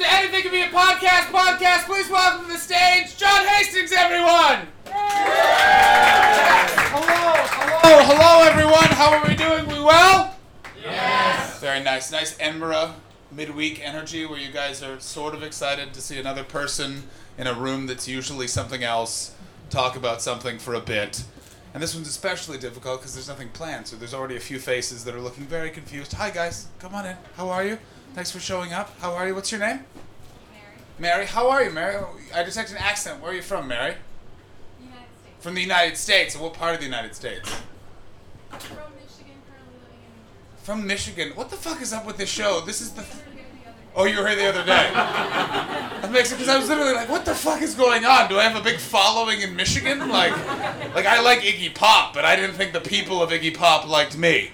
to Anything Can Be a Podcast podcast. Please welcome to the stage John Hastings, everyone. Hello, hello, hello, everyone. How are we doing? We well? Yes. Very nice. Nice Edinburgh midweek energy where you guys are sort of excited to see another person in a room that's usually something else talk about something for a bit. And this one's especially difficult because there's nothing planned, so there's already a few faces that are looking very confused. Hi, guys. Come on in. How are you? Thanks for showing up. How are you? What's your name? Mary, Mary. How are you, Mary? I detect an accent. Where are you from, Mary? United States. From the United States. What part of the United States? From Michigan, currently living in New Jersey. From Michigan. What the fuck is up with this show? This is the. We're here the other day. Oh, you were here the other day. that makes it because I was literally like, "What the fuck is going on? Do I have a big following in Michigan? Like, like I like Iggy Pop, but I didn't think the people of Iggy Pop liked me.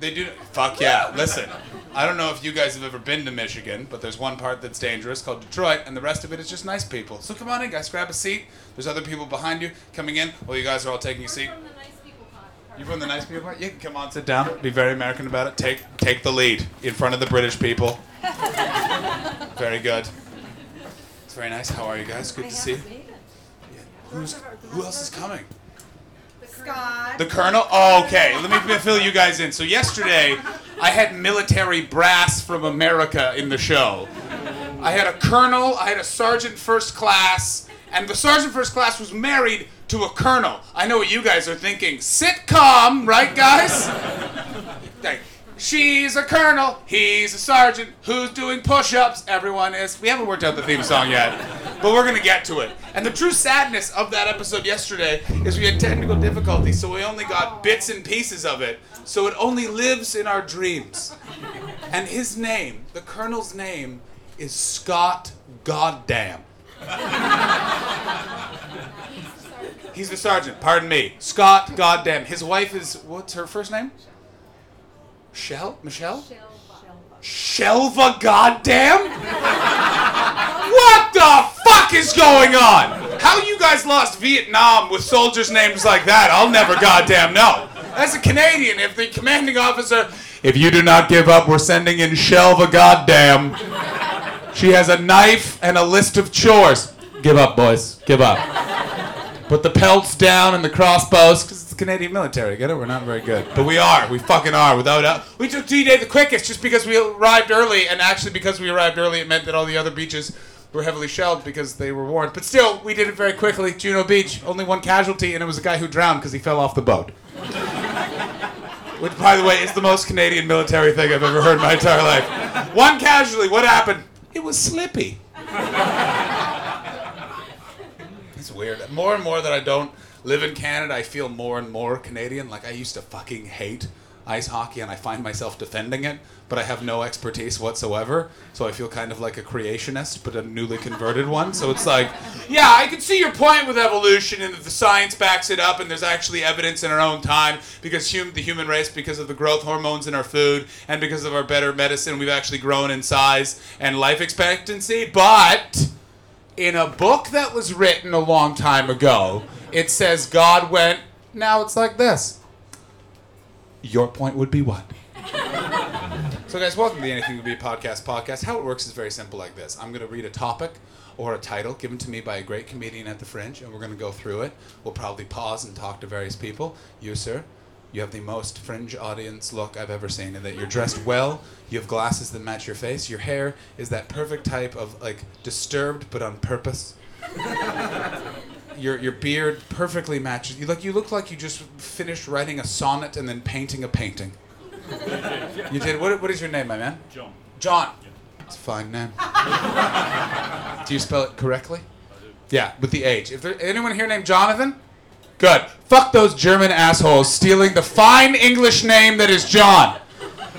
They do. Fuck yeah. Listen, I don't know if you guys have ever been to Michigan, but there's one part that's dangerous called Detroit, and the rest of it is just nice people. So come on in, guys. Grab a seat. There's other people behind you coming in. While you guys are all taking a seat. from the nice. You from the nice people part? You can come on, sit down. Be very American about it. Take take the lead in front of the British people. very good. It's very nice. How are you guys? Good to see you. Yeah. Who's who else is coming? The Scott. The Colonel? Oh, okay. Let me fill you guys in. So yesterday, I had military brass from America in the show. I had a colonel, I had a sergeant first class, and the sergeant first class was married to a colonel. I know what you guys are thinking. Sitcom, right, guys? She's a colonel, he's a sergeant, who's doing push ups? Everyone is. We haven't worked out the theme song yet, but we're gonna get to it. And the true sadness of that episode yesterday is we had technical difficulties, so we only got bits and pieces of it, so it only lives in our dreams. And his name, the colonel's name, is Scott Goddamn. He's the sergeant, pardon me. Scott Goddamn. His wife is, what's her first name? Shell? Michelle? Shelva goddamn? what the fuck is going on? How you guys lost Vietnam with soldiers' names like that? I'll never goddamn know. As a Canadian, if the commanding officer, if you do not give up, we're sending in Shelva goddamn. She has a knife and a list of chores. Give up, boys. Give up. Put the pelts down and the crossbows, because it's the Canadian military. Get it? We're not very good. But we are. We fucking are. Without a, We took D-Day the quickest just because we arrived early, and actually because we arrived early, it meant that all the other beaches were heavily shelled because they were warned. But still, we did it very quickly. Juno Beach, only one casualty, and it was a guy who drowned because he fell off the boat. Which, by the way, is the most Canadian military thing I've ever heard in my entire life. One casualty. What happened? It was Slippy. It's weird. More and more that I don't live in Canada, I feel more and more Canadian. Like I used to fucking hate ice hockey and I find myself defending it, but I have no expertise whatsoever. So I feel kind of like a creationist, but a newly converted one. So it's like, yeah, I can see your point with evolution and that the science backs it up and there's actually evidence in our own time because hum- the human race, because of the growth hormones in our food and because of our better medicine, we've actually grown in size and life expectancy. But in a book that was written a long time ago, it says God went, now it's like this. Your point would be what? so, guys, welcome to the Anything Would Be Podcast podcast. How it works is very simple like this I'm going to read a topic or a title given to me by a great comedian at the Fringe, and we're going to go through it. We'll probably pause and talk to various people. You, sir, you have the most fringe audience look I've ever seen, in that you're dressed well, you have glasses that match your face, your hair is that perfect type of like disturbed but on purpose. your your beard perfectly matches. You look you look like you just finished writing a sonnet and then painting a painting. you did. What, what is your name, my man? John. John. It's a fine name. do you spell it correctly? Yeah, with the H. If there anyone here named Jonathan, good. Fuck those German assholes stealing the fine English name that is John.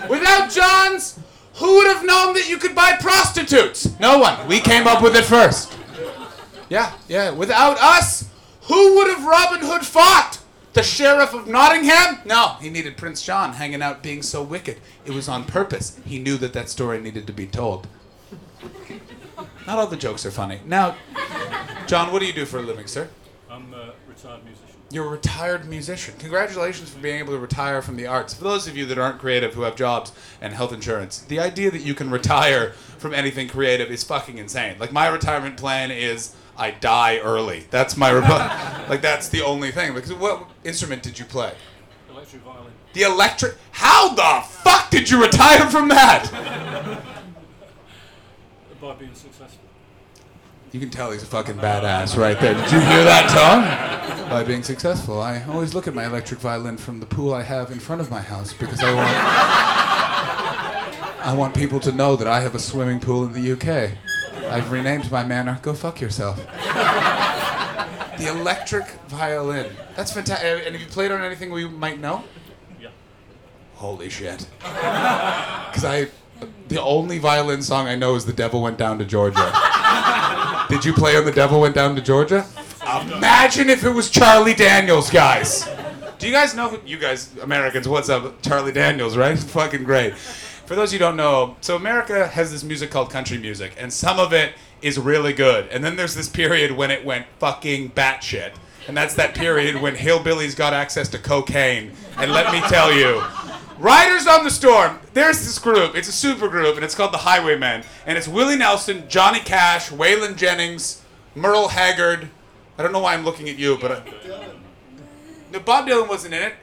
Without Johns, who would have known that you could buy prostitutes? No one. We came up with it first. Yeah, yeah. Without us, who would have Robin Hood fought? The Sheriff of Nottingham? No, he needed Prince John hanging out being so wicked. It was on purpose. He knew that that story needed to be told. Not all the jokes are funny. Now, John, what do you do for a living, sir? I'm a retired musician. You're a retired musician. Congratulations for being able to retire from the arts. For those of you that aren't creative who have jobs and health insurance, the idea that you can retire from anything creative is fucking insane. Like my retirement plan is I die early. That's my re- like that's the only thing. Because what instrument did you play? Electric violin. The electric. How the fuck did you retire from that? By being successful. You can tell he's a fucking badass right there. Did you hear that, Tom? By being successful, I always look at my electric violin from the pool I have in front of my house because I want I want people to know that I have a swimming pool in the UK. I've renamed my manor Go Fuck Yourself. The electric violin. That's fantastic. And have you played on anything we might know? Yeah. Holy shit. Because I, the only violin song I know is The Devil Went Down to Georgia. Did you play on The Devil Went Down to Georgia? Imagine if it was Charlie Daniels, guys. Do you guys know, who, you guys, Americans, what's up? Charlie Daniels, right? Fucking great. For those you don't know, so America has this music called country music, and some of it is really good. And then there's this period when it went fucking batshit. And that's that period when hillbillies got access to cocaine. And let me tell you, Riders on the Storm, there's this group. It's a super group, and it's called the Highwaymen. And it's Willie Nelson, Johnny Cash, Waylon Jennings, Merle Haggard. I don't know why I'm looking at you, but. I, no, Bob Dylan wasn't in it.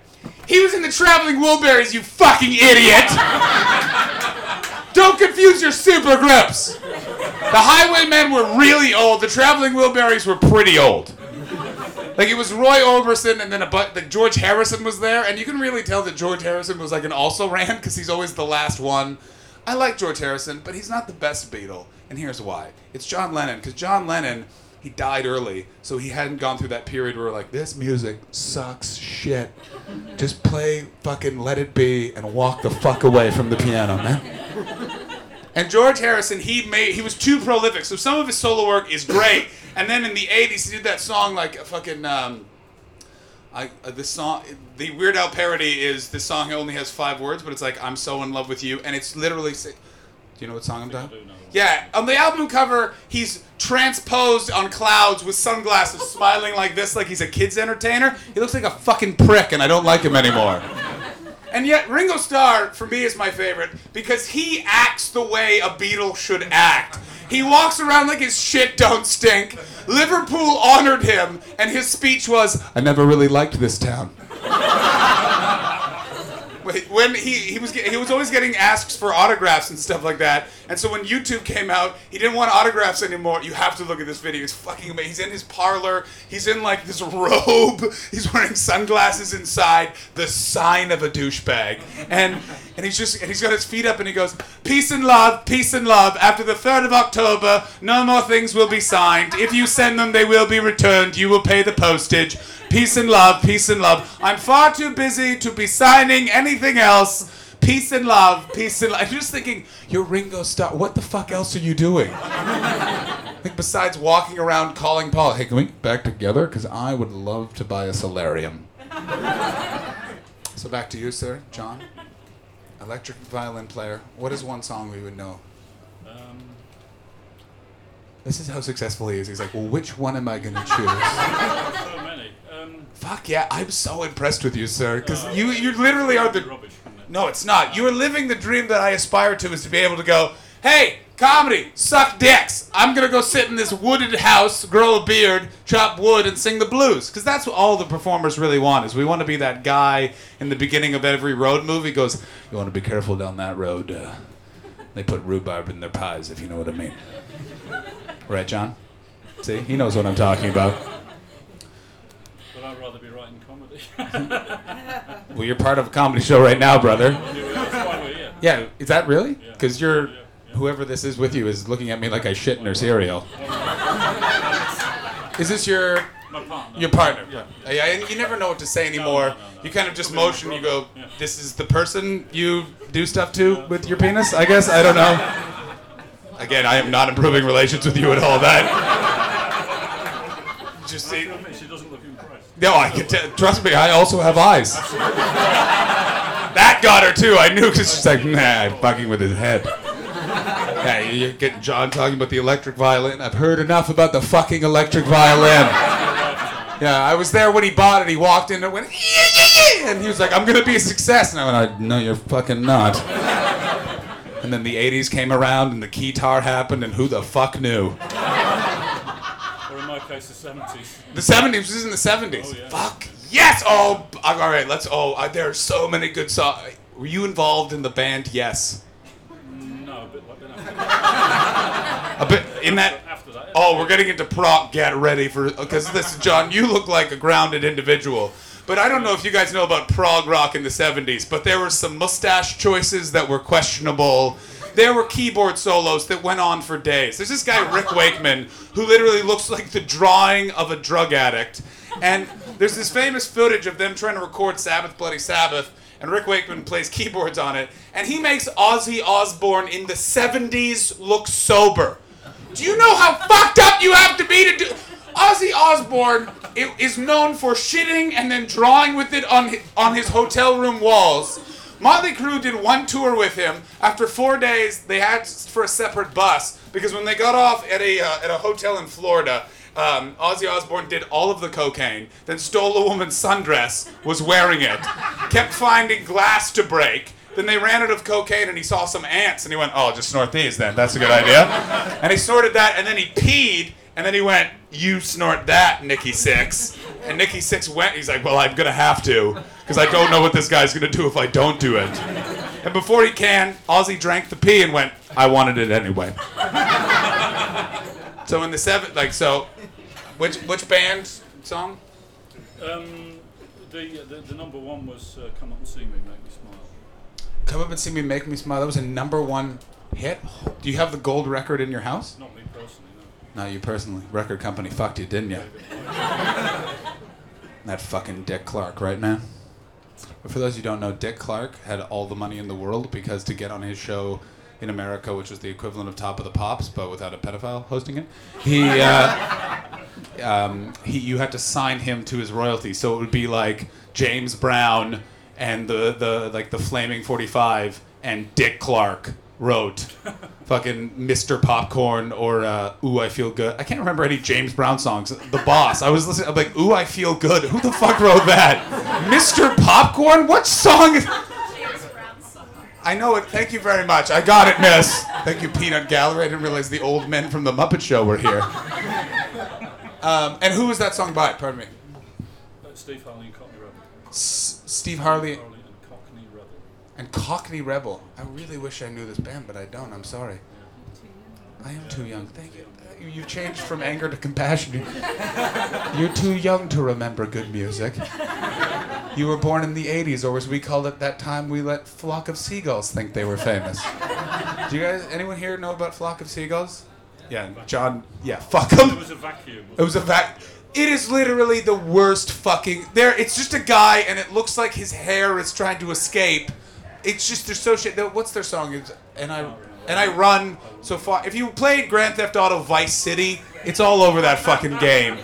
He was in the Traveling Wilburys, you fucking idiot! Don't confuse your super groups! The Highwaymen were really old. The Traveling Wilburys were pretty old. Like it was Roy Orbison, and then a but like George Harrison was there, and you can really tell that George Harrison was like an also ran because he's always the last one. I like George Harrison, but he's not the best Beatle, and here's why: it's John Lennon, because John Lennon he died early, so he hadn't gone through that period where like this music sucks shit. Just play fucking Let It Be and walk the fuck away from the piano, man. And George Harrison, he made he was too prolific. So some of his solo work is great. And then in the '80s, he did that song like a fucking. Um, I uh, the song the Weird Al parody is the song only has five words, but it's like I'm so in love with you, and it's literally. Say, do you know what song I'm I talking? do know. Yeah, on the album cover, he's transposed on clouds with sunglasses, smiling like this, like he's a kid's entertainer. He looks like a fucking prick, and I don't like him anymore. And yet, Ringo Starr, for me, is my favorite because he acts the way a Beatle should act. He walks around like his shit don't stink. Liverpool honored him, and his speech was, I never really liked this town. When he, he was he was always getting asks for autographs and stuff like that, and so when YouTube came out, he didn't want autographs anymore. You have to look at this video; it's fucking amazing. He's in his parlor. He's in like this robe. He's wearing sunglasses inside, the sign of a douchebag, and and he's just and he's got his feet up and he goes, "Peace and love, peace and love. After the third of October, no more things will be signed. If you send them, they will be returned. You will pay the postage." Peace and love, peace and love. I'm far too busy to be signing anything else. Peace and love, peace and love. I'm just thinking, you're Ringo Starr. What the fuck else are you doing? like besides walking around calling Paul, hey, can we get back together? Because I would love to buy a solarium. so back to you, sir, John. Electric violin player. What is one song we would know? This is how successful he is. He's like, well, which one am I going to choose? so many. Um, Fuck yeah, I'm so impressed with you, sir. Because uh, you, you literally are the. rubbish, it? No, it's not. You are living the dream that I aspire to is to be able to go, hey, comedy, suck dicks. I'm going to go sit in this wooded house, grow a beard, chop wood, and sing the blues. Because that's what all the performers really want is we want to be that guy in the beginning of every road movie goes, you want to be careful down that road. Uh, they put rhubarb in their pies, if you know what I mean. Right, John? See, he knows what I'm talking about. But I'd rather be writing comedy. Well, you're part of a comedy show right now, brother. That's why we're here. Yeah, is that really? Because you're, Yeah, yeah. whoever this is with you is looking at me like I shit in her cereal. is this your partner. your partner? Yeah. Yeah, and you never know what to say anymore. no, no, no. You kind of just Could be my motion. You go. Yeah. "This is the person you do stuff to with your penis." I guess I don't know. Again, I am not improving relations with you at all. That just see. She doesn't look impressed. No, I can tell. Trust me, I also have eyes. that got her too. I knew because she's like, nah, I'm fucking with his head. Yeah, you're getting John talking about the electric violin. I've heard enough about the fucking electric violin. Yeah, I was there when he bought it. He walked in and went, yeah, yeah, yeah, and he was like, I'm gonna be a success. And I went, no, you're fucking not. And then the 80s came around and the keytar happened, and who the fuck knew? Or in my case, the 70s. The 70s this is in the 70s. Oh, yeah. Fuck. Yes. Oh, all right. Let's. Oh, uh, there are so many good songs. Were you involved in the band? Yes. No, a bit like that. A bit in that. After that. Oh, we're getting into prog. Get ready for because this is John. You look like a grounded individual. But I don't know if you guys know about prog rock in the 70s, but there were some mustache choices that were questionable. There were keyboard solos that went on for days. There's this guy, Rick Wakeman, who literally looks like the drawing of a drug addict. And there's this famous footage of them trying to record Sabbath Bloody Sabbath, and Rick Wakeman plays keyboards on it, and he makes Ozzy Osbourne in the 70s look sober. Do you know how fucked up you have to be to do? Ozzy Osbourne is known for shitting and then drawing with it on his, on his hotel room walls. Motley Crue did one tour with him. After four days, they had for a separate bus because when they got off at a uh, at a hotel in Florida, um, Ozzy Osbourne did all of the cocaine, then stole a woman's sundress, was wearing it, kept finding glass to break. Then they ran out of cocaine and he saw some ants and he went, "Oh, just snort these then. That's a good idea." And he snorted that and then he peed and then he went, "You snort that, Nikki Sixx." And Nikki Sixx went. He's like, "Well, I'm gonna have to because I don't know what this guy's gonna do if I don't do it." And before he can, Ozzy drank the pee and went, "I wanted it anyway." so in the seven, like so, which which band song? Um, the, the the number one was uh, "Come Up and See Me, Make Me Smile." Come up and see me, make me smile. That was a number one hit. Do you have the gold record in your house? Not me personally, no. Not you personally. Record company fucked you, didn't you? that fucking Dick Clark, right, man? But for those who don't know, Dick Clark had all the money in the world because to get on his show in America, which was the equivalent of Top of the Pops, but without a pedophile hosting it, he, uh, um, he, you had to sign him to his royalty. So it would be like James Brown and the, the like the Flaming 45 and Dick Clark wrote fucking Mr. Popcorn or uh, Ooh I Feel Good. I can't remember any James Brown songs. The Boss. I was listening. I'm like Ooh I Feel Good. Who the fuck wrote that? Mr. Popcorn. What song? Is- I know it. Thank you very much. I got it, Miss. Thank you, Peanut Gallery. I didn't realize the old men from the Muppet Show were here. Um, and who was that song by? Pardon me. Uh, Steve Harley and Cockney Rebel. S- Steve Harley Harley and Cockney Rebel. And Cockney Rebel. I really wish I knew this band, but I don't. I'm sorry. I am too young. Thank you. You- You've changed from anger to compassion. You're too young to remember good music. You were born in the 80s, or as we called it that time, we let Flock of Seagulls think they were famous. Do you guys, anyone here know about Flock of Seagulls? Yeah, John, yeah, fuck them. It was a vacuum. It was a fact. It is literally the worst fucking. There, it's just a guy, and it looks like his hair is trying to escape. It's just they're so shit. What's their song? It's, and I and I run so far. If you played Grand Theft Auto Vice City, it's all over that fucking game.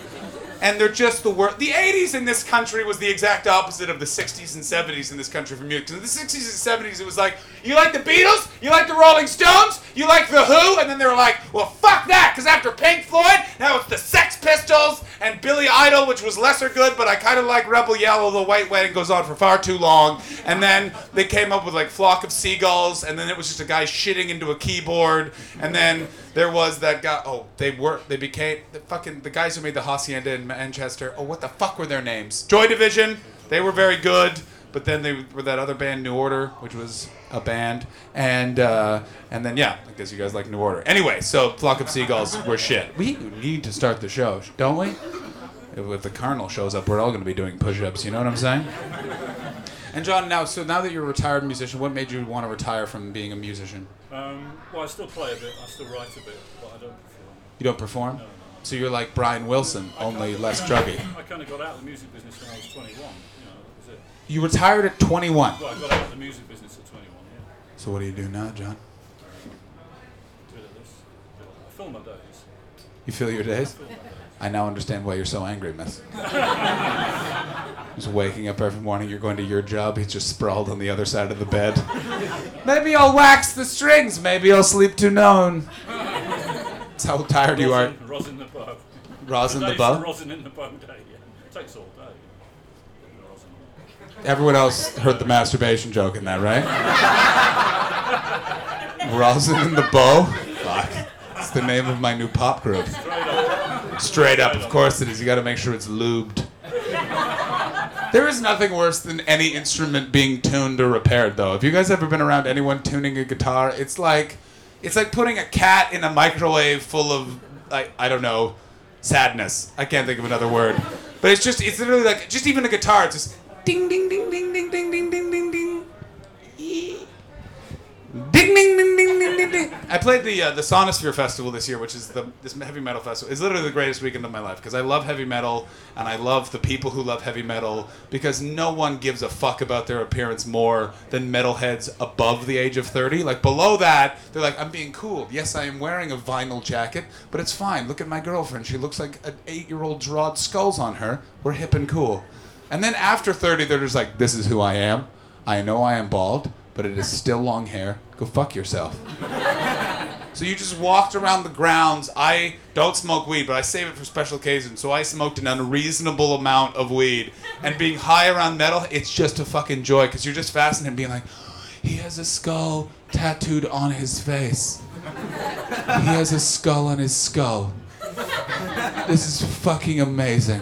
And they're just the worst. The 80s in this country was the exact opposite of the 60s and 70s in this country for music. in the 60s and 70s, it was like, you like the Beatles? You like the Rolling Stones? You like the Who? And then they were like, well, fuck that, because after Pink Floyd, now it's the Sex Pistols and Billy Idol, which was lesser good, but I kind of like Rebel Yell, the White Wedding goes on for far too long. And then they came up with like Flock of Seagulls, and then it was just a guy shitting into a keyboard. And then there was that guy. Oh, they were. They became the fucking the guys who made the Hacienda in Manchester. Oh, what the fuck were their names? Joy Division. They were very good. But then they were that other band, New Order, which was a band, and uh, and then yeah, I guess you guys like New Order. Anyway, so Flock of Seagulls were shit. We need to start the show, don't we? If, the Colonel shows up, we're all going to be doing push-ups. You know what I'm saying? And John, now so now that you're a retired musician, what made you want to retire from being a musician? Um, well, I still play a bit. I still write a bit, but I don't perform. You don't perform? No, no. So you're like Brian Wilson, only less druggy. I kind of got out of the music business when I was 21. You know, that was it. You retired at 21. Well, I got out of the music business at 21. Yeah. So what do you do now, John? Bit of this. Bit of, I fill my days. You feel your days? I now understand why you're so angry, miss. Just waking up every morning, you're going to your job, he's just sprawled on the other side of the bed. Maybe I'll wax the strings, maybe I'll sleep to known. That's how tired you are. Rosin, rosin the bow. Rosin the bow? Rosin in the bow day. Yeah. It takes all day. Rosin. Everyone else heard the masturbation joke in that, right? Rosin and the Bow? Fuck. It's the name of my new pop group. Straight up. Of course it is. You gotta make sure it's lubed. There is nothing worse than any instrument being tuned or repaired, though. Have you guys ever been around anyone tuning a guitar? It's like, it's like putting a cat in a microwave full of, I, I don't know, sadness. I can't think of another word. But it's just, it's literally like, just even a guitar, it's just ding, ding, ding, ding, ding, ding, ding, ding, ding, ding. Ding ding ding ding I played the uh, the Sonisphere Festival this year, which is the this heavy metal festival. It's literally the greatest weekend of my life because I love heavy metal and I love the people who love heavy metal because no one gives a fuck about their appearance more than metalheads above the age of 30. Like below that, they're like, I'm being cool. Yes, I am wearing a vinyl jacket, but it's fine. Look at my girlfriend. She looks like an eight-year-old drawed skulls on her. We're hip and cool. And then after 30, they're just like, this is who I am. I know I am bald, but it is still long hair. Go fuck yourself. So you just walked around the grounds. I don't smoke weed, but I save it for special occasions. So I smoked an unreasonable amount of weed. And being high around metal, it's just a fucking joy because you're just fascinated being like, he has a skull tattooed on his face. He has a skull on his skull. This is fucking amazing.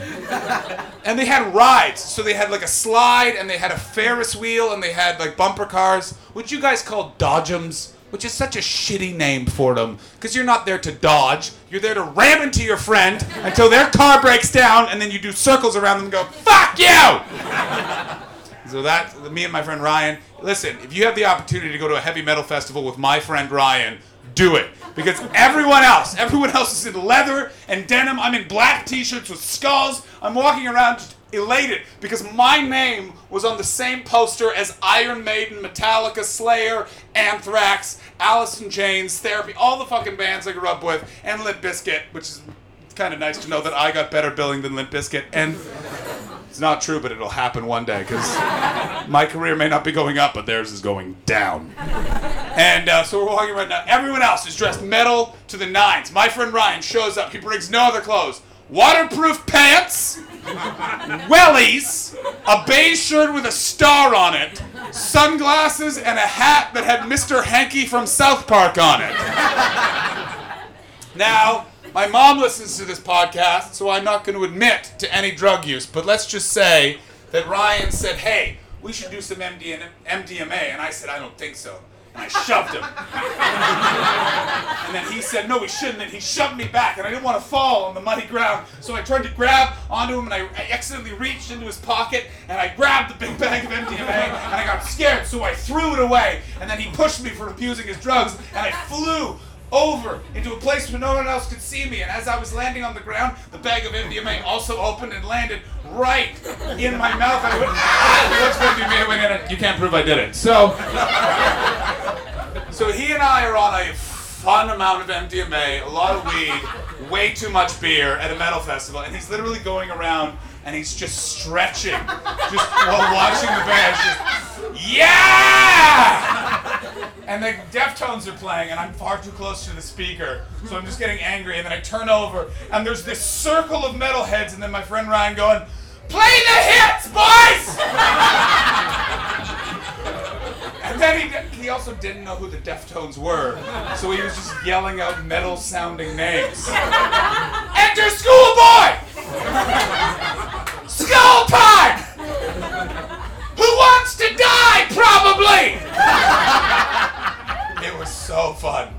And they had rides. So they had like a slide and they had a Ferris wheel and they had like bumper cars, which you guys call dodgems, which is such a shitty name for them. Because you're not there to dodge, you're there to ram into your friend until their car breaks down and then you do circles around them and go, fuck you! So that, me and my friend Ryan, listen, if you have the opportunity to go to a heavy metal festival with my friend Ryan, do it. Because everyone else, everyone else is in leather and denim. I'm in black t-shirts with skulls. I'm walking around elated because my name was on the same poster as Iron Maiden, Metallica, Slayer, Anthrax, Alice in Chains, Therapy, all the fucking bands I grew up with, and Limp Bizkit, which is kind of nice to know that I got better billing than Limp Bizkit. And it's not true, but it'll happen one day because my career may not be going up, but theirs is going down. And uh, so we're walking right now. Everyone else is dressed metal to the nines. My friend Ryan shows up. He brings no other clothes. Waterproof pants, wellies, a beige shirt with a star on it, sunglasses, and a hat that had Mr. Hanky from South Park on it. Now, my mom listens to this podcast, so I'm not going to admit to any drug use, but let's just say that Ryan said, hey, we should do some MD MDMA, and I said, I don't think so. And I shoved him. and then he said, no, we shouldn't, and he shoved me back, and I didn't want to fall on the muddy ground, so I tried to grab onto him, and I, I accidentally reached into his pocket, and I grabbed the big bag of MDMA, and I got scared, so I threw it away, and then he pushed me for abusing his drugs, and I flew over into a place where no one else could see me. And as I was landing on the ground, the bag of MDMA also opened and landed right in my mouth. I went, ah, what's MDMA? I went in it. You can't prove I did it. So, so he and I are on a fun amount of MDMA, a lot of weed, way too much beer at a metal festival, and he's literally going around and he's just stretching, just while watching the band. Just, yeah! And the Deftones are playing, and I'm far too close to the speaker, so I'm just getting angry. And then I turn over, and there's this circle of metalheads, and then my friend Ryan going, "Play the hits, boys!" and then he, he also didn't know who the Deftones were, so he was just yelling out metal-sounding names. Enter schoolboy! Time! Who wants to die? Probably. it was so fun.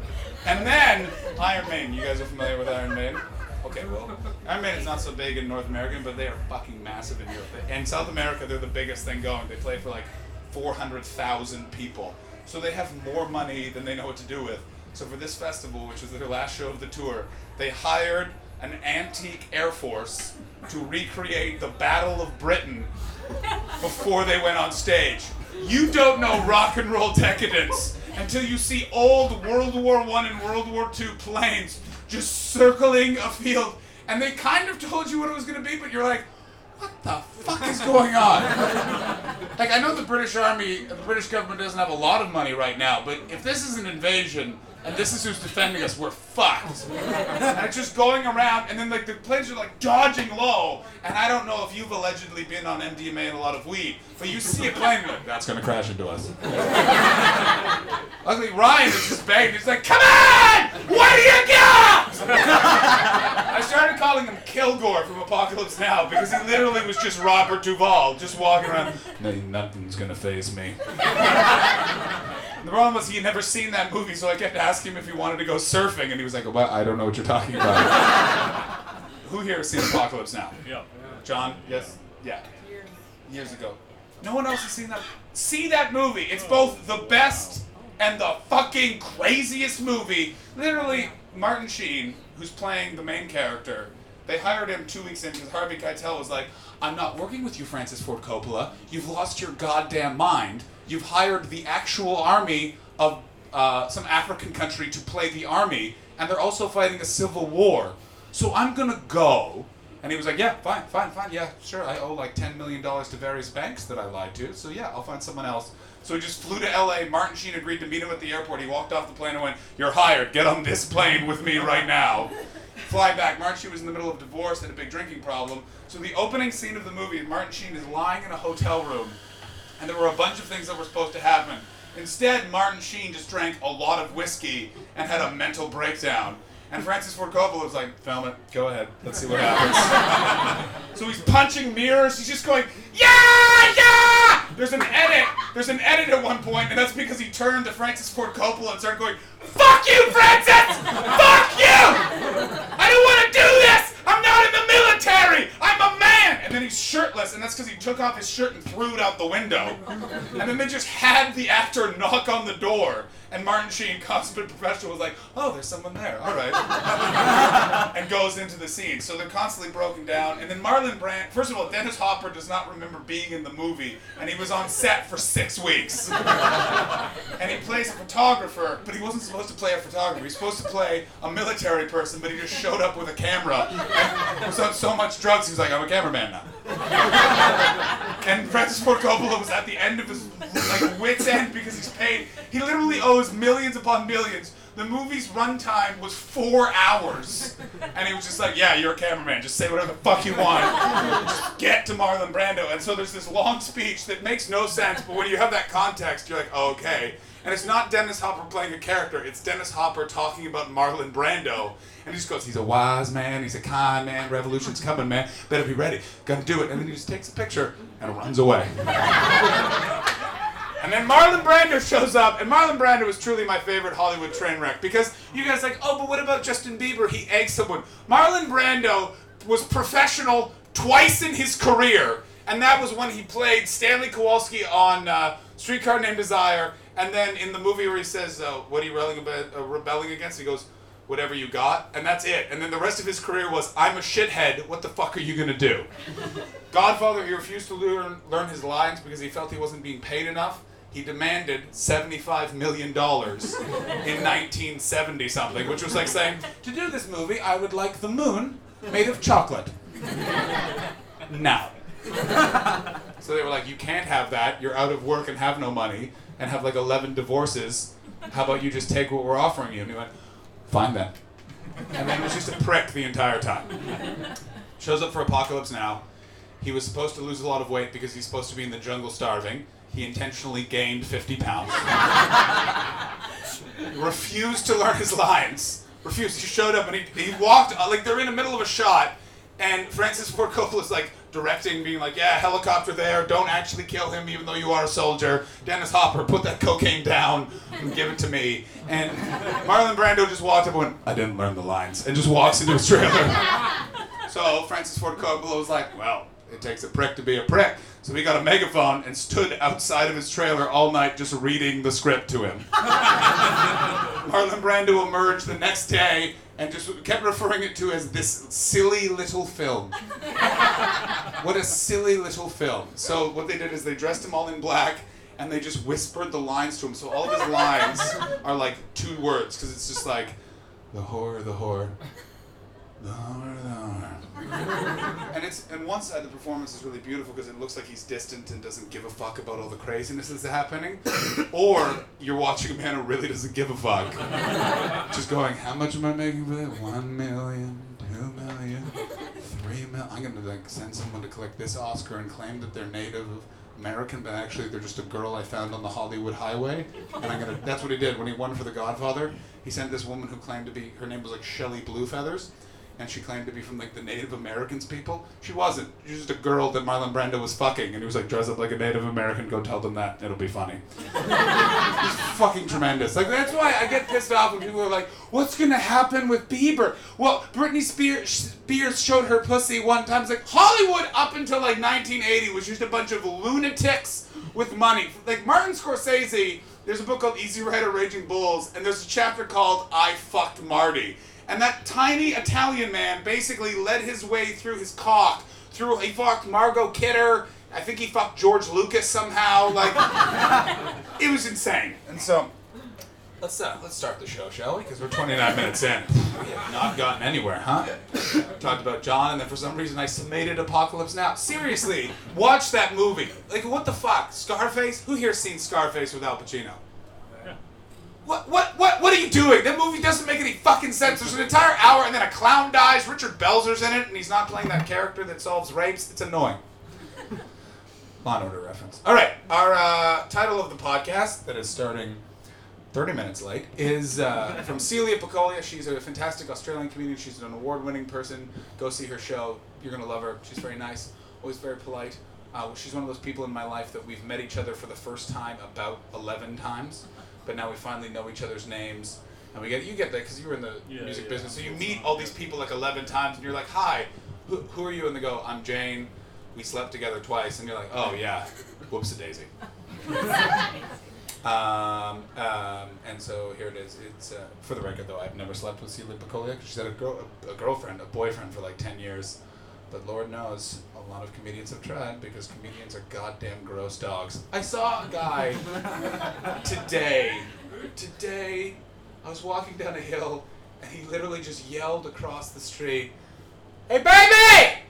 And then Iron Maiden. You guys are familiar with Iron Maiden? Okay, well, Iron Maiden's not so big in North America, but they are fucking massive in Europe. In South America, they're the biggest thing going. They play for like 400,000 people. So they have more money than they know what to do with. So for this festival, which was their last show of the tour, they hired an antique Air Force to recreate the Battle of Britain before they went on stage. You don't know rock and roll decadence until you see old World War One and World War Two planes just circling a field, and they kind of told you what it was going to be, but you're like, what the fuck is going on? like, I know the British Army, the British government doesn't have a lot of money right now, but if this is an invasion, and this is who's defending us. We're fucked. and it's just going around, and then like the planes are like dodging low, and I don't know if you've allegedly been on MDMA and a lot of weed, but you see a plane like that's gonna crash into us. Luckily, Ryan is just begging. He's like, "Come on! What do you got?" I started calling him Kilgore from Apocalypse Now because he literally was just Robert Duvall, just walking around. No, nothing's gonna phase me. The problem was he had never seen that movie, so I kept asking him if he wanted to go surfing, and he was like, "Well, I don't know what you're talking about." Who here has seen Apocalypse Now? Yeah. John? Yes? Yeah. Years ago. No one else has seen that. See that movie. It's both the best and the fucking craziest movie. Literally, Martin Sheen, who's playing the main character, they hired him two weeks in because Harvey Keitel was like, I'm not working with you, Francis Ford Coppola. You've lost your goddamn mind. You've hired the actual army of uh, some African country to play the army, and they're also fighting a civil war. So I'm gonna go. And he was like, yeah, fine, fine, fine, yeah, sure. I owe like $10 million to various banks that I lied to, so yeah, I'll find someone else. So he just flew to LA. Martin Sheen agreed to meet him at the airport. He walked off the plane and went, You're hired. Get on this plane with me right now. Fly back. Martin Sheen was in the middle of divorce and a big drinking problem. So the opening scene of the movie, Martin Sheen is lying in a hotel room, and there were a bunch of things that were supposed to happen. Instead, Martin Sheen just drank a lot of whiskey and had a mental breakdown. And Francis Ford Coppola was like, film it, go ahead, let's see what happens. so he's punching mirrors, he's just going, yeah, yeah! There's an edit, there's an edit at one point, and that's because he turned to Francis Ford Coppola and started going, fuck you, Francis! fuck you! I don't want to do this! I'm not in the military! I'm a man! And then he's shirtless, and that's because he took off his shirt and threw it out the window. And then they just had the actor knock on the door, and Martin Sheen, consummate professional, was like, oh, there's someone there, all right. and goes into the scene. So they're constantly broken down. And then Marlon Brand, first of all, Dennis Hopper does not remember being in the movie, and he was on set for six weeks. and he plays a photographer, but he wasn't supposed to play a photographer. He's supposed to play a military person, but he just showed up with a camera and was on so much drugs, he was like, I'm a cameraman now. and Francis Ford Coppola was at the end of his like wits end because he's paid. He literally owes millions upon millions. The movie's runtime was four hours, and he was just like, "Yeah, you're a cameraman. Just say whatever the fuck you want. Just get to Marlon Brando." And so there's this long speech that makes no sense, but when you have that context, you're like, oh, "Okay." And it's not Dennis Hopper playing a character; it's Dennis Hopper talking about Marlon Brando. And he just goes, "He's a wise man. He's a kind man. Revolution's coming, man. Better be ready. Gonna do it." And then he just takes a picture and runs away. And then Marlon Brando shows up, and Marlon Brando was truly my favorite Hollywood train wreck because you guys like, oh, but what about Justin Bieber? He eggs someone. Marlon Brando was professional twice in his career, and that was when he played Stanley Kowalski on uh, Streetcar Named Desire, and then in the movie where he says, uh, "What are you rebelling, about, uh, rebelling against?" He goes, "Whatever you got," and that's it. And then the rest of his career was, "I'm a shithead. What the fuck are you gonna do?" Godfather, he refused to learn, learn his lines because he felt he wasn't being paid enough. He demanded $75 million in 1970 something, which was like saying, to do this movie, I would like the moon made of chocolate. now. So they were like, you can't have that. You're out of work and have no money and have like 11 divorces. How about you just take what we're offering you? And he went, fine then. And then he was just a prick the entire time. Shows up for Apocalypse Now. He was supposed to lose a lot of weight because he's supposed to be in the jungle starving. He intentionally gained 50 pounds. Refused to learn his lines. Refused. He showed up and he, he walked, uh, like they're in the middle of a shot, and Francis Ford Coppola's like directing, being like, yeah, helicopter there, don't actually kill him even though you are a soldier. Dennis Hopper, put that cocaine down and give it to me. And Marlon Brando just walked up and went, I didn't learn the lines, and just walks into his trailer. So Francis Ford Coppola was like, well, it takes a prick to be a prick. So he got a megaphone and stood outside of his trailer all night just reading the script to him. Marlon Brando emerged the next day and just kept referring it to as this silly little film. what a silly little film. So what they did is they dressed him all in black and they just whispered the lines to him. So all of his lines are like two words because it's just like the whore, the whore. And it's and one side uh, the performance is really beautiful because it looks like he's distant and doesn't give a fuck about all the craziness that's happening, or you're watching a man who really doesn't give a fuck, just going, how much am I making for that? One million, two million, three million. I'm gonna like send someone to collect this Oscar and claim that they're Native American, but actually they're just a girl I found on the Hollywood highway. And I'm gonna. That's what he did when he won for The Godfather. He sent this woman who claimed to be her name was like Shelley Bluefeathers, and she claimed to be from like the Native Americans people. She wasn't. She was just a girl that Marlon Brando was fucking, and he was like, dress up like a Native American. Go tell them that. It'll be funny. He's fucking tremendous. Like that's why I get pissed off when people are like, "What's gonna happen with Bieber?" Well, Britney Spears, Spears showed her pussy one time. It's like Hollywood up until like 1980 was just a bunch of lunatics with money. Like Martin Scorsese. There's a book called Easy Rider Raging Bulls, and there's a chapter called I Fucked Marty. And that tiny Italian man basically led his way through his cock. Through he fucked Margot Kidder. I think he fucked George Lucas somehow. Like it was insane. And so let's uh, let's start the show, shall we? Because we're 29 minutes in. We have not gotten anywhere, huh? Talked about John, and then for some reason I summated Apocalypse Now. Seriously, watch that movie. Like what the fuck? Scarface? Who here's seen Scarface with Al Pacino? What, what, what, what are you doing? That movie doesn't make any fucking sense. There's an entire hour and then a clown dies. Richard Belzer's in it and he's not playing that character that solves rapes. It's annoying. Law and Order reference. All right, our uh, title of the podcast that is starting 30 minutes late is uh, from Celia Pacquola. She's a fantastic Australian comedian. She's an award-winning person. Go see her show. You're gonna love her. She's very nice, always very polite. Uh, she's one of those people in my life that we've met each other for the first time about 11 times, but now we finally know each other's names. And we get you get that because you were in the Yeah, music yeah. business, so you meet all these people like 11 times, and you're like, "Hi, who, who are you?" And they go, "I'm Jane. We slept together twice." And you're like, "Oh yeah, whoops a daisy." Um, um, and so here it is. It's uh, for the record, though. I've never slept with Celia Pacquola 'cause she's had a, girl, a, a girlfriend, a boyfriend for like ten years. But Lord knows, a lot of comedians have tried because comedians are goddamn gross dogs. I saw a guy today. Today, I was walking down a hill, and he literally just yelled across the street, "Hey, baby!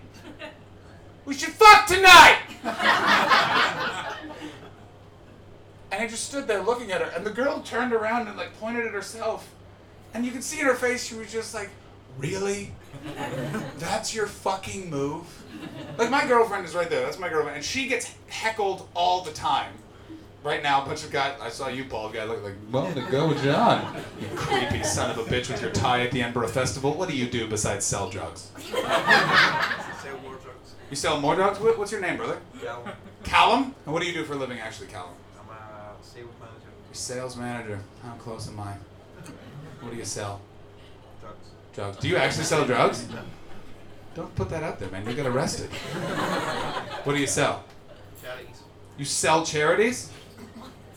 We should fuck tonight!" And I just stood there looking at her, and the girl turned around and like pointed at herself, and you could see in her face she was just like, "Really? That's your fucking move?" Like my girlfriend is right there. That's my girlfriend, and she gets heckled all the time. Right now, a bunch of guys. I saw you, bald guy, look like, well, to go, John. You creepy son of a bitch with your tie at the Edinburgh Festival. What do you do besides sell drugs? Sell more drugs. You sell more drugs? What's your name, brother? Callum. Callum? And what do you do for a living, actually, Callum? I'm a sales manager. You're sales manager. How close am I? What do you sell? Drugs. Do you actually sell drugs? Don't put that out there, man. You get arrested. What do you sell? Charities. You sell charities?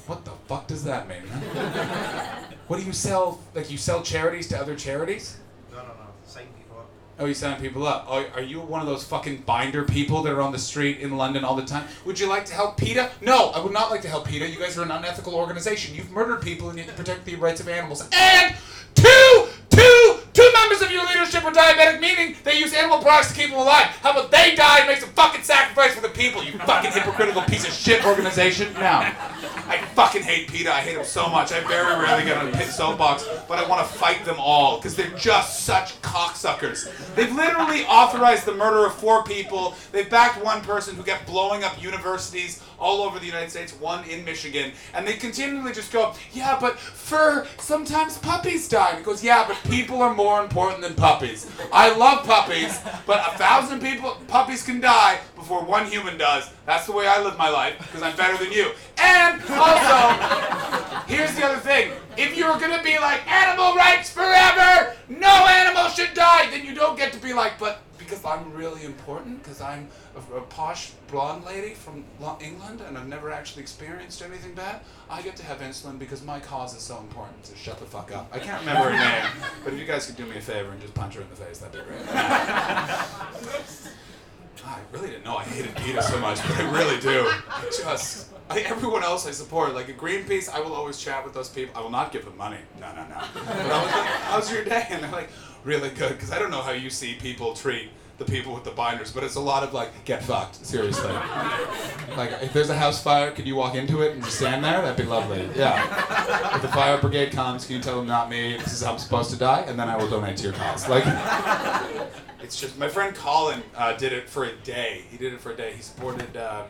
What the fuck does that mean? Huh? What do you sell? Like you sell charities to other charities? No, no, no. Sign people up. Oh, you sign people up. Oh, are you one of those fucking binder people that are on the street in London all the time? Would you like to help PETA? No, I would not like to help PETA. You guys are an unethical organization. You've murdered people and you protect the rights of animals. And two members of your leadership are diabetic, meaning they use animal products to keep them alive. How about they die and make some fucking sacrifice for the people? You fucking hypocritical piece of shit organization. Now, I fucking hate PETA. I hate them so much. I very rarely get on a pit soapbox, but I want to fight them all because they're just such cocksuckers. They've literally authorized the murder of four people. They've backed one person who kept blowing up universities all over the United States, one in Michigan, and they continually just go, "Yeah, but fur sometimes puppies die." And it goes, "Yeah, but people are more important than puppies. I love puppies, but a thousand people puppies can die before one human does. That's the way I live my life because I'm better than you." And also, here's the other thing. If you're gonna be like animal rights forever, no animal should die, then you don't get to be like, but because I'm really important, because I'm a, a posh blonde lady from England and I've never actually experienced anything bad, I get to have insulin because my cause is so important. So shut the fuck up. I can't remember her name, but if you guys could do me a favor and just punch her in the face, that'd be great. I really didn't know I hated PETA so much, but I really do. I just, I, everyone else I support, like at Greenpeace, I will always chat with those people. I will not give them money. No, no, no. But I was like, how's your day? And they're like, really good. Because I don't know how you see people treat the people with the binders, but it's a lot of like, get fucked, seriously. like, if there's a house fire, could you walk into it and just stand there? That'd be lovely. Yeah. If the fire brigade comes, can you tell them not me? This is how I'm supposed to die, and then I will donate to your cause. Like, it's just my friend Colin uh, did it for a day. He did it for a day. He supported um,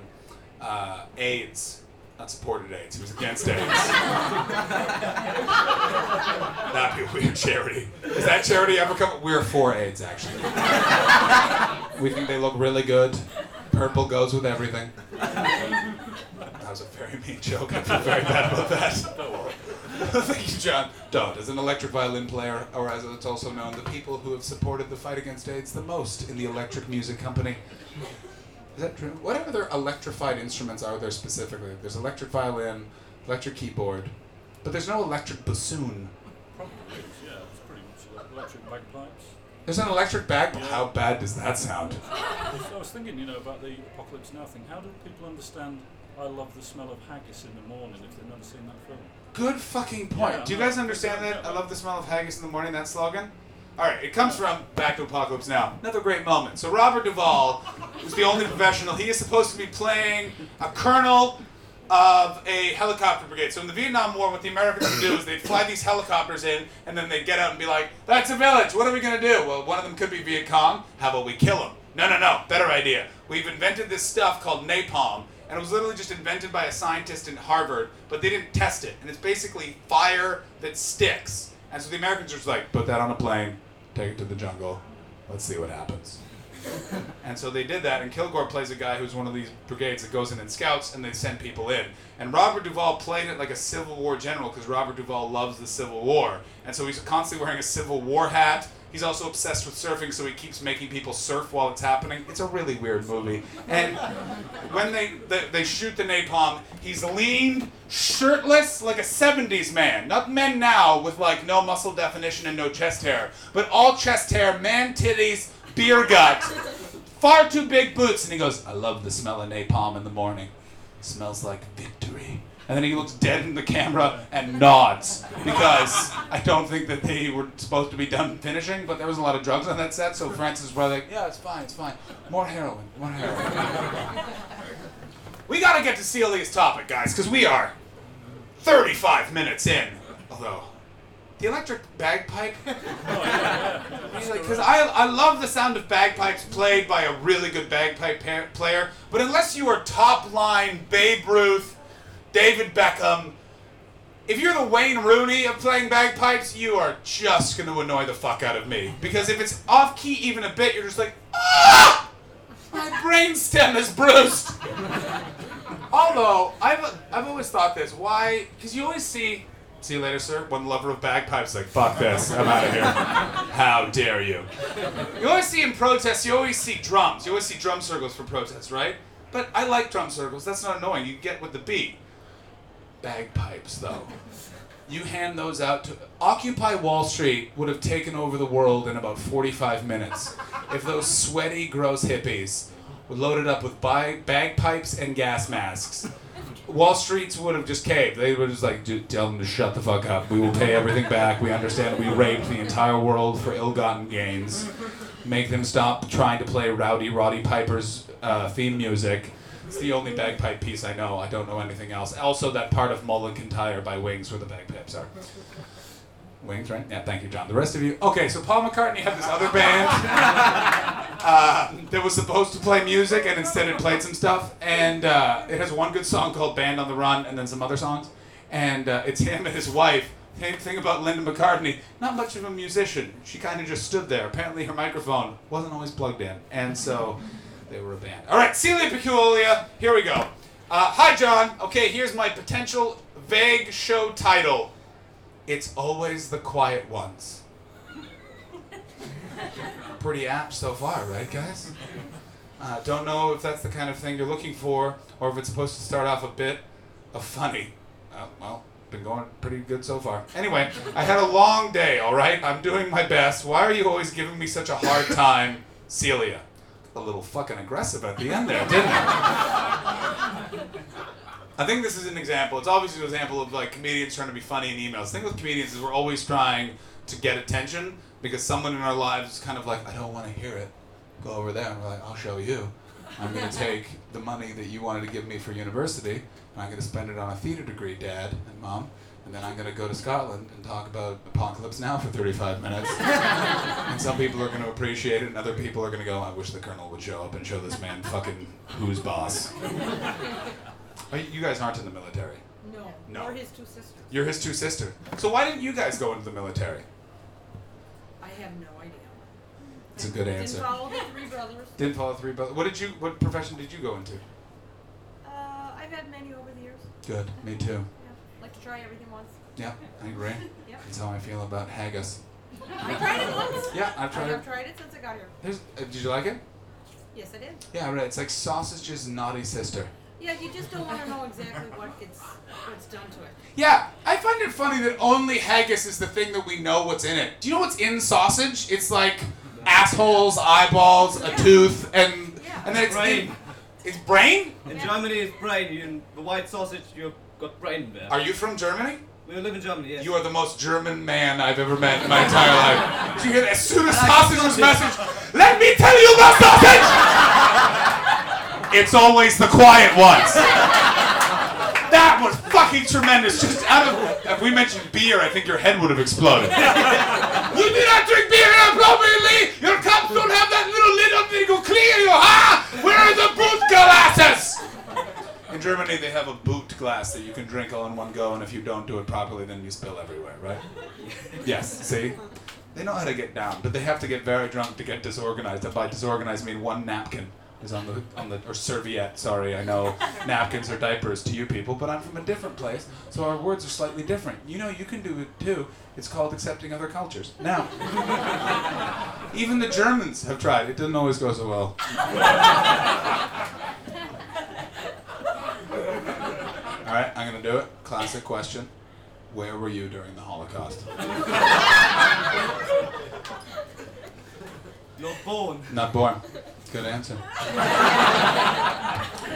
uh, AIDS, not supported AIDS. He was against AIDS. That'd be a weird charity. Is that charity ever come? We're for AIDS, actually. we think they look really good. Purple goes with everything. That was a very mean joke. I feel very bad about that. Thank you, John. Don't. As an electric violin player, or as it's also known, the people who have supported the fight against AIDS the most in the Electric Music Company. Is that true? What other electrified instruments are there specifically? There's electric violin, electric keyboard, but there's no electric bassoon. Probably is, yeah. It's pretty much electric bagpipes. There's an electric bag. Yeah. How bad does that sound? I was, thinking, you know, about the Apocalypse Now thing. How do people understand I love the smell of haggis in the morning if they've never seen that film? Good fucking point. Yeah, Do you guys understand that? I love the smell of haggis in the morning, that slogan? Alright, it comes from Back to Apocalypse Now. Another great moment. So Robert Duvall was the only professional. He is supposed to be playing a colonel of a helicopter brigade. So in the Vietnam War, what the Americans would do is they'd fly these helicopters in, and then they'd get out and be like, that's a village, what are we gonna do? Well, one of them could be Viet Cong. How about we kill them? No, no, no, better idea. We've invented this stuff called napalm, and it was literally just invented by a scientist in Harvard, but they didn't test it. And it's basically fire that sticks. And so the Americans are just like, put that on a plane, take it to the jungle, let's see what happens. and so they did that, and Kilgore plays a guy who's one of these brigades that goes in and scouts, and they send people in. And Robert Duvall played it like a Civil War general because Robert Duvall loves the Civil War. And so he's constantly wearing a Civil War hat. He's also obsessed with surfing, so he keeps making people surf while it's happening. It's a really weird movie. And when they, they, they shoot the napalm, he's leaned, shirtless, like a 70s man. Not men now with like no muscle definition and no chest hair, but all chest hair, man titties, beer gut, far too big boots. And he goes, I love the smell of napalm in the morning. smells like victory. And then he looks dead in the camera and nods because I don't think that they were supposed to be done finishing, but there was a lot of drugs on that set, so Francis was like, yeah, it's fine, it's fine. More heroin, more heroin. we gotta get to Celia's topic, guys, because we are 35 minutes in. Although, the electric bagpipe because I, I love the sound of bagpipes played by a really good bagpipe pa- player, but unless you are top line Babe Ruth, David Beckham, if you're the Wayne Rooney of playing bagpipes, you are just going to annoy the fuck out of me. Because if it's off key even a bit, you're just like, ah! My brainstem is bruised. Although, I've, I've always thought this. Why? Because you always see See you later, sir. One lover of bagpipes like, fuck this, I'm out of here. How dare you? You always see in protests, you always see drums. You always see drum circles for protests, right? But I like drum circles. That's not annoying. You get with the beat. Bagpipes, though. You hand those out to. Occupy Wall Street would have taken over the world in about 45 minutes if those sweaty, gross hippies were loaded up with bag- bagpipes and gas masks. Wall Streets would have just caved. They would just like "Dude, tell them to shut the fuck up. We will pay everything back. We understand we raped the entire world for ill-gotten gains. Make them stop trying to play Rowdy Roddy Piper's uh, theme music. It's the only bagpipe piece I know. I don't know anything else. Also, that part of Mull of Kintyre by Wings where the bagpipes are. Wings, right? Yeah, thank you, John. The rest of you. Okay, so Paul McCartney had this other band uh, that was supposed to play music, and instead it played some stuff. And uh, it has one good song called "Band on the Run," and then some other songs. And uh, it's him and his wife. Thing thing about Linda McCartney, not much of a musician. She kind of just stood there. Apparently, her microphone wasn't always plugged in, and so they were a band. All right, Celia Pacquola. Here we go. Uh, hi, John. Okay, here's my potential vague show title. It's always the quiet ones. Pretty apt so far, right, guys? Uh, don't know if that's the kind of thing you're looking for, or if it's supposed to start off a bit of funny. Uh, well, been going pretty good so far. Anyway, I had a long day, all right? I'm doing my best. Why are you always giving me such a hard time, Celia? A little fucking aggressive at the end there, didn't I? I think this is an example. It's obviously an example of like comedians trying to be funny in emails. The thing with comedians is we're always trying to get attention because someone in our lives is kind of like, I don't want to hear it. Go over there, and we're like, I'll show you. I'm gonna take the money that you wanted to give me for university, and I'm gonna spend it on a theater degree, Dad and Mom. And then I'm gonna go to Scotland and talk about Apocalypse Now for 35 minutes. and some people are gonna appreciate it, and other people are gonna go, I wish the Colonel would show up and show this man fucking who's boss. Oh, you guys aren't in the military. No. No. Or his two sisters. You're his two sisters. So why didn't you guys go into the military? I have no idea. It's a good answer. Didn't follow the three brothers. Didn't follow three brothers. What did you? What profession did you go into? Uh, I've had many over the years. Good. Me too. Yeah. Like to try everything once. Yeah, I agree. Yep. That's how I feel about haggis. I tried it once. Yeah, I've I tried it. have tried it since I got here. There's, uh, did you like it? Yes, I did. Yeah, right. It's like sausage's naughty sister. Yeah, you just don't want to know exactly what gets what's done to it. Yeah, I find it funny that only haggis is the thing that we know what's in it. Do you know what's in sausage? It's like assholes, eyeballs, a Yeah. tooth, and Yeah. and then it's Brain. in, it's brain. In Yeah. Germany, it's brain. You, in the white sausage, you've got brain there. Are you from Germany? we live in Germany, yes. You are the most German man I've ever met in my entire life. Did you hear that? As soon as I like sausage was messaged, let me tell you about sausage! it's always the quiet ones. That was fucking tremendous. Just out of, if we mentioned beer, I think your head would have exploded. you do not drink beer appropriately! Your cups don't have that little lid on it to go clear you, huh? Where are the boot glasses? In Germany, they have a boot glass that you can drink all in one go, and if you don't do it properly, then you spill everywhere, right? Yes, see? They know how to get down, but they have to get very drunk to get disorganized. And by disorganized, I mean one napkin is on the on the or serviette. Sorry, I know napkins or diapers to you people, but I'm from a different place, so our words are slightly different. You know, you can do it too. It's called accepting other cultures. Now, even the Germans have tried. It doesn't always go so well. All right, I'm gonna do it. Classic question. Where were you during the Holocaust? Not born. Not born. Good answer.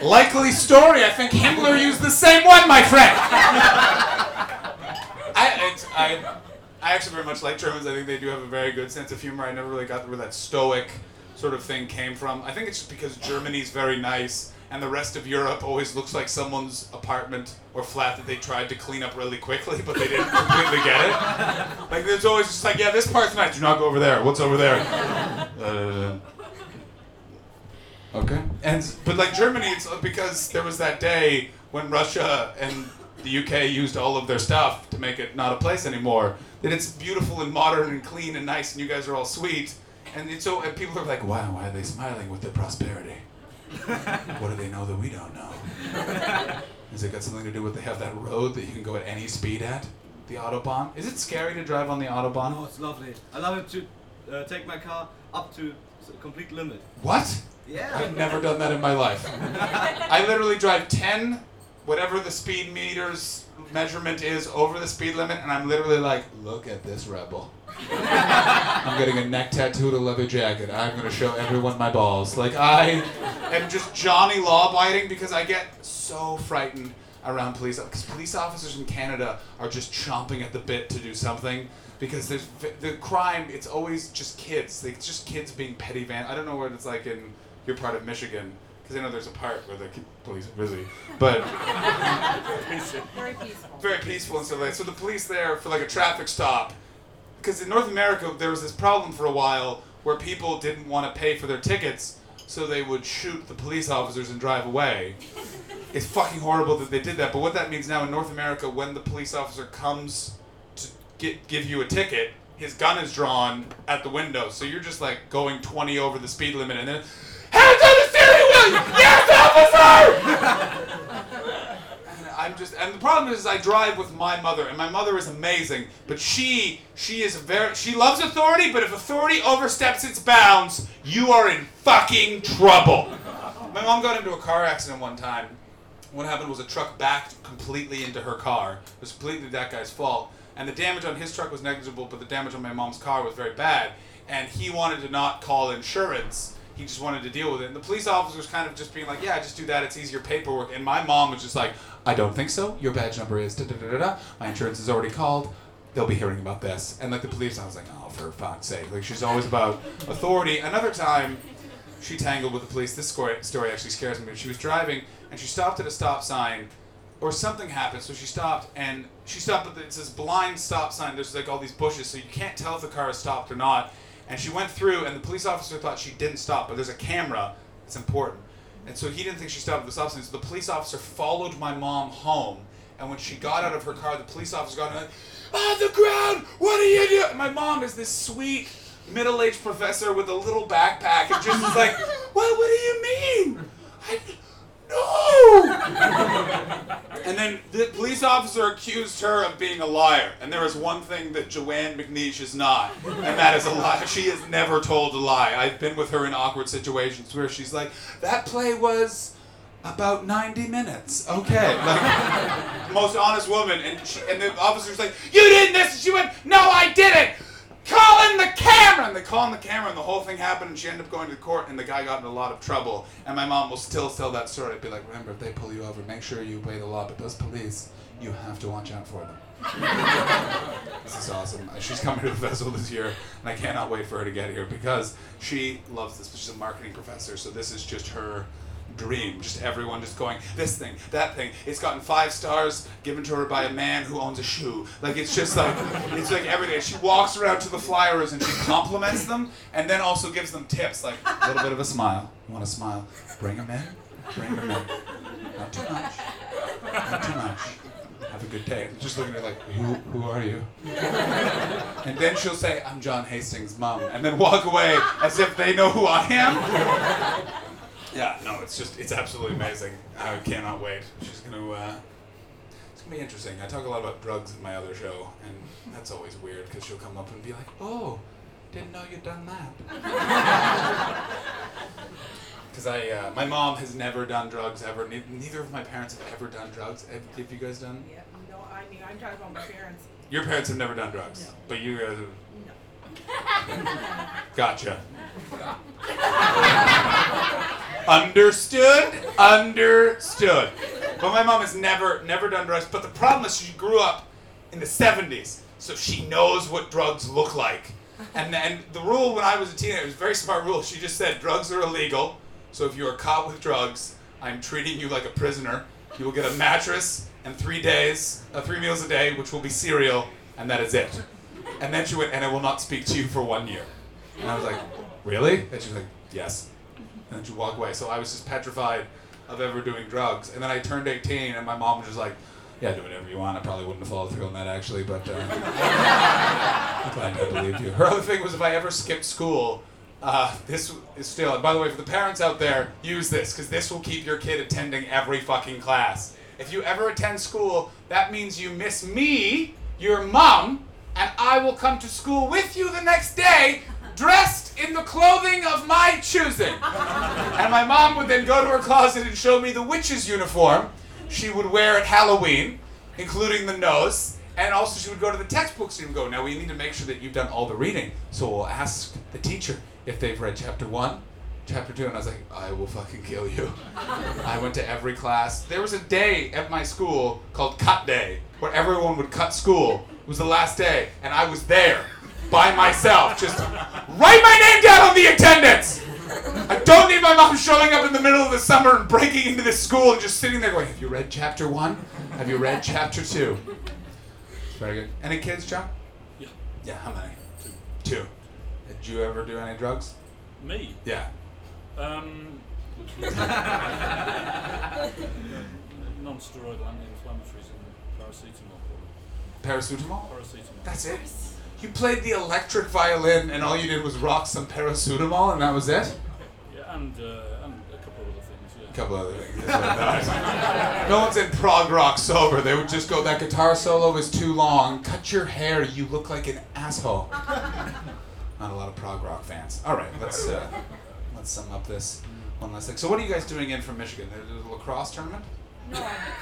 Likely story. I think Himmler used the same one, my friend. I, I, I actually very much like Germans. I think they do have a very good sense of humor. I never really got where that stoic sort of thing came from. I think it's just because Germany's very nice and the rest of Europe always looks like someone's apartment or flat that they tried to clean up really quickly, but they didn't completely get it. Like there's always just like, yeah, this part's nice. Do not go over there. What's over there? Uh, okay. And but like Germany, it's because there was that day when Russia and the UK used all of their stuff to make it not a place anymore. That it's beautiful and modern and clean and nice, and you guys are all sweet. And it's so and people are like, wow, why are they smiling with their prosperity? what do they know that we don't know? Has it got something to do with they have that road that you can go at any speed at? The Autobahn? Is it scary to drive on the Autobahn? Oh, it's lovely. I love it to uh, take my car up to s- complete limit. What? Yeah. I've never done that in my life. I literally drive 10, whatever the speed meter's measurement is, over the speed limit, and I'm literally like, look at this rebel. I'm getting a neck tattooed, a leather jacket. I'm going to show everyone my balls. Like, I am just Johnny law biting because I get so frightened around police. Because police officers in Canada are just chomping at the bit to do something. Because there's the crime, it's always just kids. Like, it's just kids being petty van. I don't know what it's like in your part of Michigan. Because I know there's a part where the police are busy. But Very peaceful. very peaceful and stuff like. So the police there for like a traffic stop, because in North America there was this problem for a while where people didn't want to pay for their tickets, so they would shoot the police officers and drive away. It's fucking horrible that they did that. But what that means now in North America, when the police officer comes to get, give you a ticket, his gun is drawn at the window, so you're just like going 20 over the speed limit, and then hands on the steering wheel, yes, officer! And I'm just, and the problem is, I drive with my mother, and my mother is amazing, but she, she is very, she loves authority, but if authority oversteps its bounds, you are in fucking trouble. My mom got into a car accident one time. What happened was a truck backed completely into her car. It was completely that guy's fault, and the damage on his truck was negligible, but the damage on my mom's car was very bad. And he wanted to not call insurance, he just wanted to deal with it. And the police officer was kind of just being like, yeah, just do that. It's easier paperwork. And my mom was just like, I don't think so. Your badge number is da da da da da. My insurance is already called. They'll be hearing about this. And like the police, I was like, oh, for fuck's sake. Like she's always about authority. Another time, she tangled with the police. This story, actually scares me. She was driving and she stopped at a stop sign, or something happened. So she stopped and she stopped but it's this blind stop sign. There's like all these bushes, so you can't tell if the car is stopped or not. And she went through, and the police officer thought she didn't stop, but there's a camera. It's important. And so he didn't think she stopped at the stop sign. So the police officer followed my mom home. And when she got out of her car, the police officer got on the ground. What are you doing? My mom is this sweet middle-aged professor with a little backpack, and just is like, what? What do you mean? I, no. and then the police officer accused her of being a liar. And there is one thing that Joanne McNeish is not, and that is a lie. She has never told a lie. I've been with her in awkward situations where she's like, that play was about 90 minutes. Okay. Like, most honest woman. And, she, and the officer's like, you did this. And she went, no, I didn't. Call in the camera. And they call in the camera, and the whole thing happened. And she ended up going to court, and the guy got in a lot of trouble. And my mom will still tell that story. I'd be like, remember, if they pull you over, make sure you obey the law. But those police, you have to watch out for them. this is awesome. Uh, She's coming to the festival this year, and I cannot wait for her to get here because she loves this. She's a marketing professor, so this is just her dream. Just everyone just going, this thing, that thing. It's gotten five stars given to her by a man who owns a shoe. Like it's just like it's like everything. She walks around to the flyers and she compliments them and then also gives them tips, like a little bit of a smile. You want a smile? Bring them in. Bring them in. Not too much. Not too much. Have a good day. Just looking at her like, who, who are you? And then she'll say, I'm John Hastings' mom, and then walk away as if they know who I am. Yeah, no, it's just, it's absolutely amazing. I cannot wait. She's gonna, uh, it's gonna be interesting. I talk a lot about drugs in my other show, and that's always weird because she'll come up and be like, oh, didn't know you'd done that. Because I, uh, my mom has never done drugs ever. Ne- neither of my parents have ever done drugs. Have, have you guys done? Yeah, no, I mean, I'm talking about my parents. Your parents have never done drugs, No. but you guys have. No. Gotcha. Understood. Understood. But my mom has never, never done drugs. But the problem is she grew up in the 70s, so she knows what drugs look like. And then the rule when I was a teenager, it was a very smart rule. She just said drugs are illegal. So if you are caught with drugs, I'm treating you like a prisoner. You will get a mattress and three days, uh, three meals a day, which will be cereal, and that is it. And then she went, and I will not speak to you for one year. And I was like, really? And she was like, yes. And then she walked away. So I was just petrified of ever doing drugs. And then I turned 18, and my mom was just like, yeah, do whatever you want. I probably wouldn't have followed through on that actually, but uh, I believed you. Her other thing was if I ever skipped school, uh, this is still. And by the way, for the parents out there, use this because this will keep your kid attending every fucking class. If you ever attend school, that means you miss me, your mom, and I will come to school with you the next day, dressed in the clothing of my choosing. And my mom would then go to her closet and show me the witch's uniform she would wear at Halloween, including the nose. And also, she would go to the textbooks and go, Now we need to make sure that you've done all the reading. So we'll ask the teacher if they've read chapter one, chapter two. And I was like, I will fucking kill you. I went to every class. There was a day at my school called Cut Day, where everyone would cut school. It was the last day, and I was there by myself. Just write my name down on the attendance. I don't need my mom showing up in the middle of the summer and breaking into this school and just sitting there going, Have you read chapter one? Have you read chapter two? Very good. Any kids, John? Yeah. Yeah, how many? Two. Two. Did you ever do any drugs? Me? Yeah. Um, non-steroidal anti-inflammatories and paracetamol. Paracetamol? Paracetamol. That's it? You played the electric violin and all you did was rock some paracetamol and that was it? Yeah, and, uh, and a couple of other things. Yeah. A couple other things. That's what it does. no one's in prog rock sober. They would just go, that guitar solo is too long. Cut your hair. You look like an asshole. Not a lot of prog rock fans. All right, let's uh, let's sum up this one last thing. So, what are you guys doing in from Michigan? The, the lacrosse tournament? No,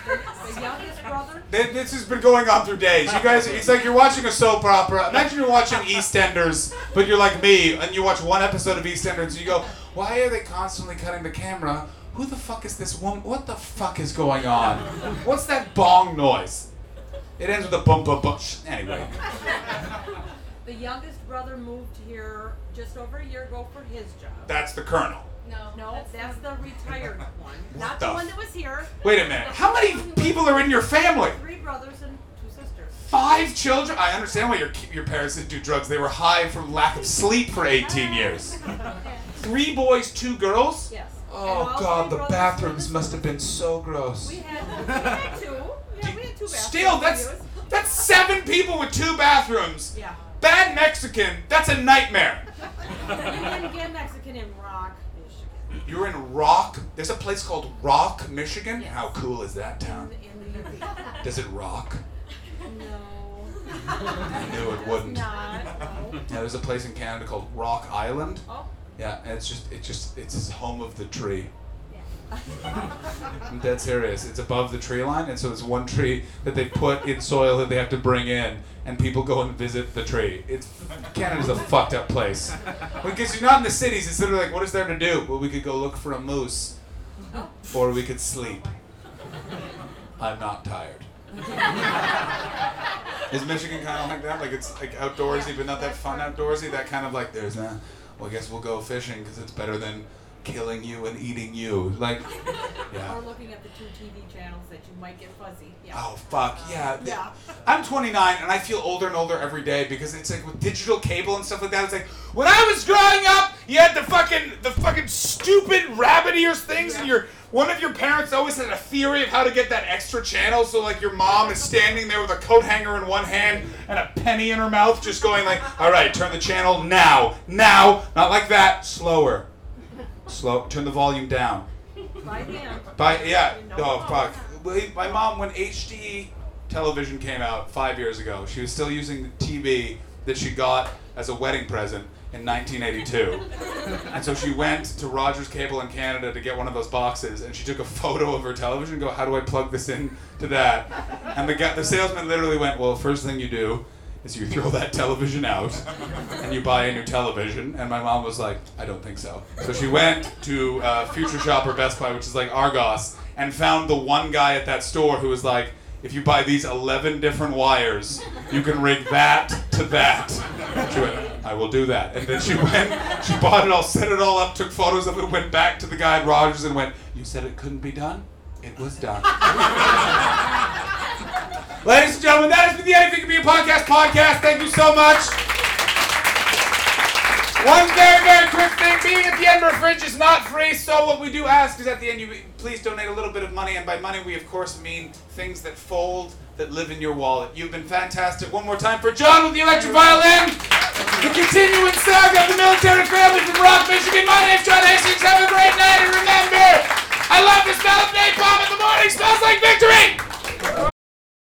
the, youngest brother, Th- This has been going on through days. You guys, it's like you're watching a soap opera. Imagine you're watching EastEnders, but you're like me, and you watch one episode of EastEnders, and you go, Why are they constantly cutting the camera? Who the fuck is this woman? What the fuck is going on? What's that bong noise? It ends with a bump, bump. Sh- Anyway, The youngest brother moved here just over a year ago for his job. that's the colonel. No, No, that's the retired one, not the the one that was here. Wait a minute. How many people are in your family? Three brothers and two sisters. Five children? I understand why your your parents didn't do drugs. They were high from lack of sleep for 18 years. Three boys, two girls? Yes. Oh god, the bathrooms must have been so gross. We had, we had two. Yeah, we had two bathrooms. Still, that's that's seven people with two bathrooms. Yeah. Bad Mexican, that's a nightmare. You didn't get Mexican in. You're in Rock. There's a place called Rock, Michigan. Yes. How cool is that town? the, in the UP. Does it rock? No. I knew it wouldn't. Not. No. Yeah, there's a place in Canada called Rock Island. Oh. Yeah, and it's just, it's just, it's home of the tree. I'm dead serious. It's above the tree line, and so it's one tree that they put in soil that they have to bring in, and people go and visit the tree. It's Canada's a fucked up place because you're not in the cities. It's literally like, what is there to do? Well, we could go look for a moose, or we could sleep. I'm not tired. Is Michigan kind of like that? Like it's like outdoorsy, but not that fun outdoorsy. That kind of like there's a. Well, I guess we'll go fishing because it's better than killing you and eating you. Like, yeah. Or looking at the two TV channels that you might get fuzzy. Yeah. Oh fuck yeah. Yeah. I'm 29 and I feel older and older every day because it's like with digital cable and stuff like that. It's like when I was growing up, you had the fucking the fucking stupid rabbit ears things, and your one of your parents always had a theory of how to get that extra channel. So like your mom is standing there with a coat hanger in one hand and a penny in her mouth, just going like, "All right, turn the channel now, now, not like that, slower, slow, turn the volume down." By hand. By yeah. Know Oh fuck. My mom, when HD television came out five years ago, she was still using the TV that she got as a wedding present in 1982. and so she went to Rogers Cable in Canada to get one of those boxes, and she took a photo of her television. and Go, how do I plug this in to that? And the guy, the salesman literally went, well, first thing you do is you throw that television out and you buy a new television. And my mom was like, I don't think so. So she went to uh, Future Shop or Best Buy, which is like Argos, and found the one guy at that store who was like, if you buy these 11 different wires, you can rig that to that. She went, I will do that. And then she went, she bought it all, set it all up, took photos of it, went back to the guy at Rogers and went, You said it couldn't be done? It was done. Ladies and gentlemen, that has been the Anything Can Be a Podcast podcast. Thank you so much. One very, very quick thing. Being at the Edinburgh Fringe is not free, so what we do ask is at the end you please donate a little bit of money, and by money we of course mean things that fold, that live in your wallet. You've been fantastic. One more time for John with the electric violin. The continuing saga of the military family from Rock, Michigan. My name's John Hastings. Have a great night, and remember, I love the smell of napalm in the morning. Smells like victory.